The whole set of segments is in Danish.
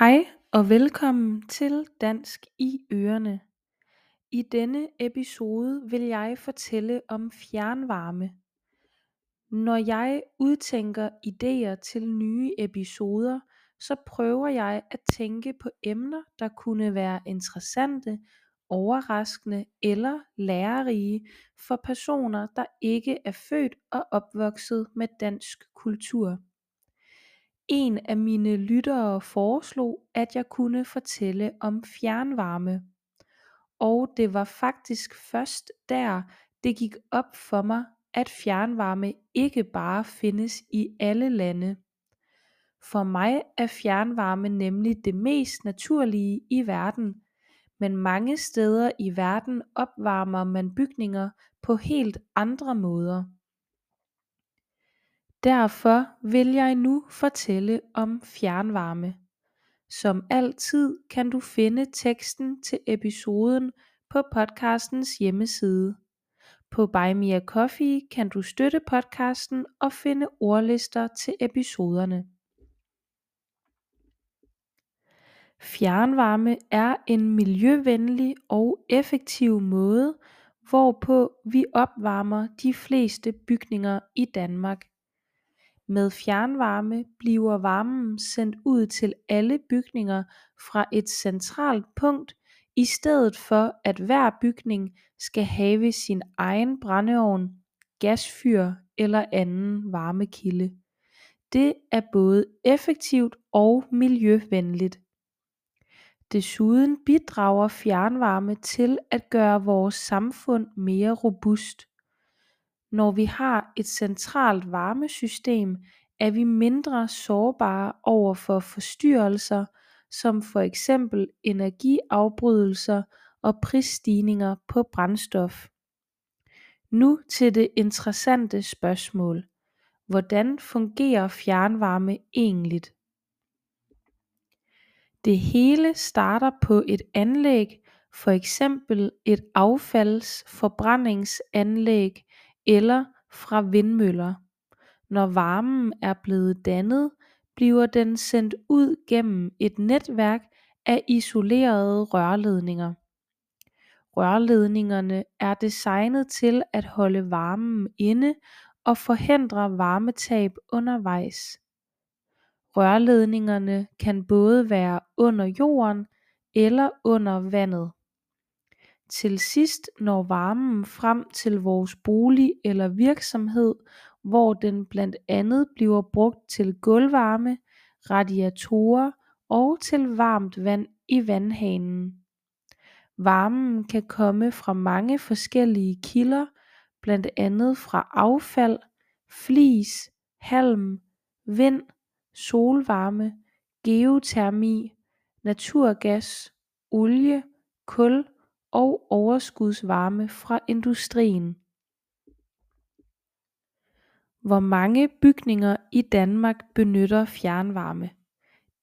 Hej og velkommen til Dansk i Ørene. I denne episode vil jeg fortælle om fjernvarme. Når jeg udtænker idéer til nye episoder, så prøver jeg at tænke på emner, der kunne være interessante, overraskende eller lærerige for personer, der ikke er født og opvokset med dansk kultur. En af mine lyttere foreslog at jeg kunne fortælle om fjernvarme og det var faktisk først der det gik op for mig at fjernvarme ikke bare findes i alle lande. For mig er fjernvarme nemlig det mest naturlige i verden, men mange steder i verden opvarmer man bygninger på helt andre måder. Derfor vil jeg nu fortælle om fjernvarme. Som altid kan du finde teksten til episoden på podcastens hjemmeside. På Buy Me a Coffee kan du støtte podcasten og finde ordlister til episoderne. Fjernvarme er en miljøvenlig og effektiv måde, hvorpå vi opvarmer de fleste bygninger i Danmark. Med fjernvarme bliver varmen sendt ud til alle bygninger fra et centralt punkt i stedet for at hver bygning skal have sin egen brændeovn, gasfyr eller anden varmekilde. Det er både effektivt og miljøvenligt. Desuden bidrager fjernvarme til at gøre vores samfund mere robust. Når vi har et centralt varmesystem er vi mindre sårbare over for forstyrrelser som for eksempel energiafbrydelser og prisstigninger på brændstof. Nu til det interessante spørgsmål. Hvordan fungerer fjernvarme egentligt? Det hele starter på et anlæg, for eksempel et affaldsforbrændingsanlæg eller fra vindmøller. Når varmen er blevet dannet, bliver den sendt ud gennem et netværk af isolerede rørledninger. Rørledningerne er designet til at holde varmen inde og forhindre varmetab undervejs. Rørledningerne kan både være under jorden eller under vandet. Til sidst når varmen frem til vores bolig eller virksomhed, hvor den blandt andet bliver brugt til gulvvarme, radiatorer og til varmt vand i vandhanen. Varmen kan komme fra mange forskellige kilder, blandt andet fra affald, flis, halm, vind, solvarme, geotermi, naturgas, olie, kul og overskudsvarme fra industrien. Hvor mange bygninger i Danmark benytter fjernvarme?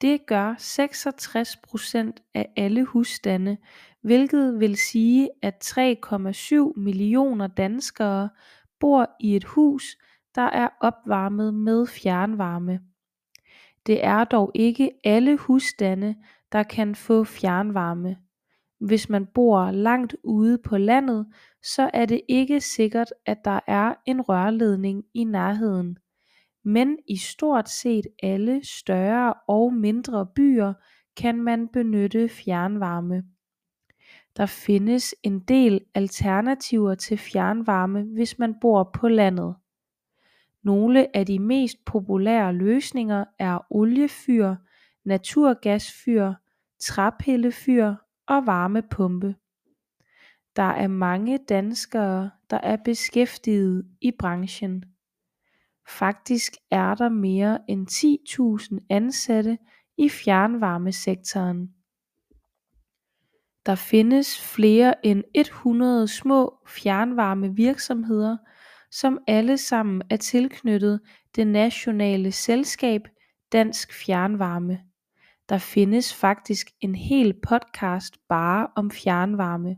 Det gør 66% af alle husstande, hvilket vil sige at 3,7 millioner danskere bor i et hus, der er opvarmet med fjernvarme. Det er dog ikke alle husstande, der kan få fjernvarme. Hvis man bor langt ude på landet, så er det ikke sikkert at der er en rørledning i nærheden. Men i stort set alle større og mindre byer kan man benytte fjernvarme. Der findes en del alternativer til fjernvarme hvis man bor på landet. Nogle af de mest populære løsninger er oliefyr, naturgasfyr, træpillefyr og varmepumpe. Der er mange danskere der er beskæftiget i branchen. Faktisk er der mere end 10.000 ansatte i fjernvarmesektoren. Der findes flere end 100 små fjernvarmevirksomheder, som alle sammen er tilknyttet det nationale selskab Dansk Fjernvarme. Der findes faktisk en hel podcast bare om fjernvarme.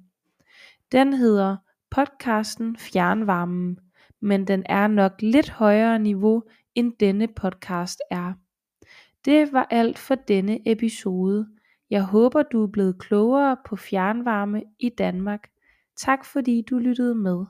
Den hedder podcasten Fjernvarmen men den er nok lidt højere niveau end denne podcast er. Det var alt for denne episode. Jeg håber du er blevet klogere på fjernvarme i Danmark. Tak fordi du lyttede med.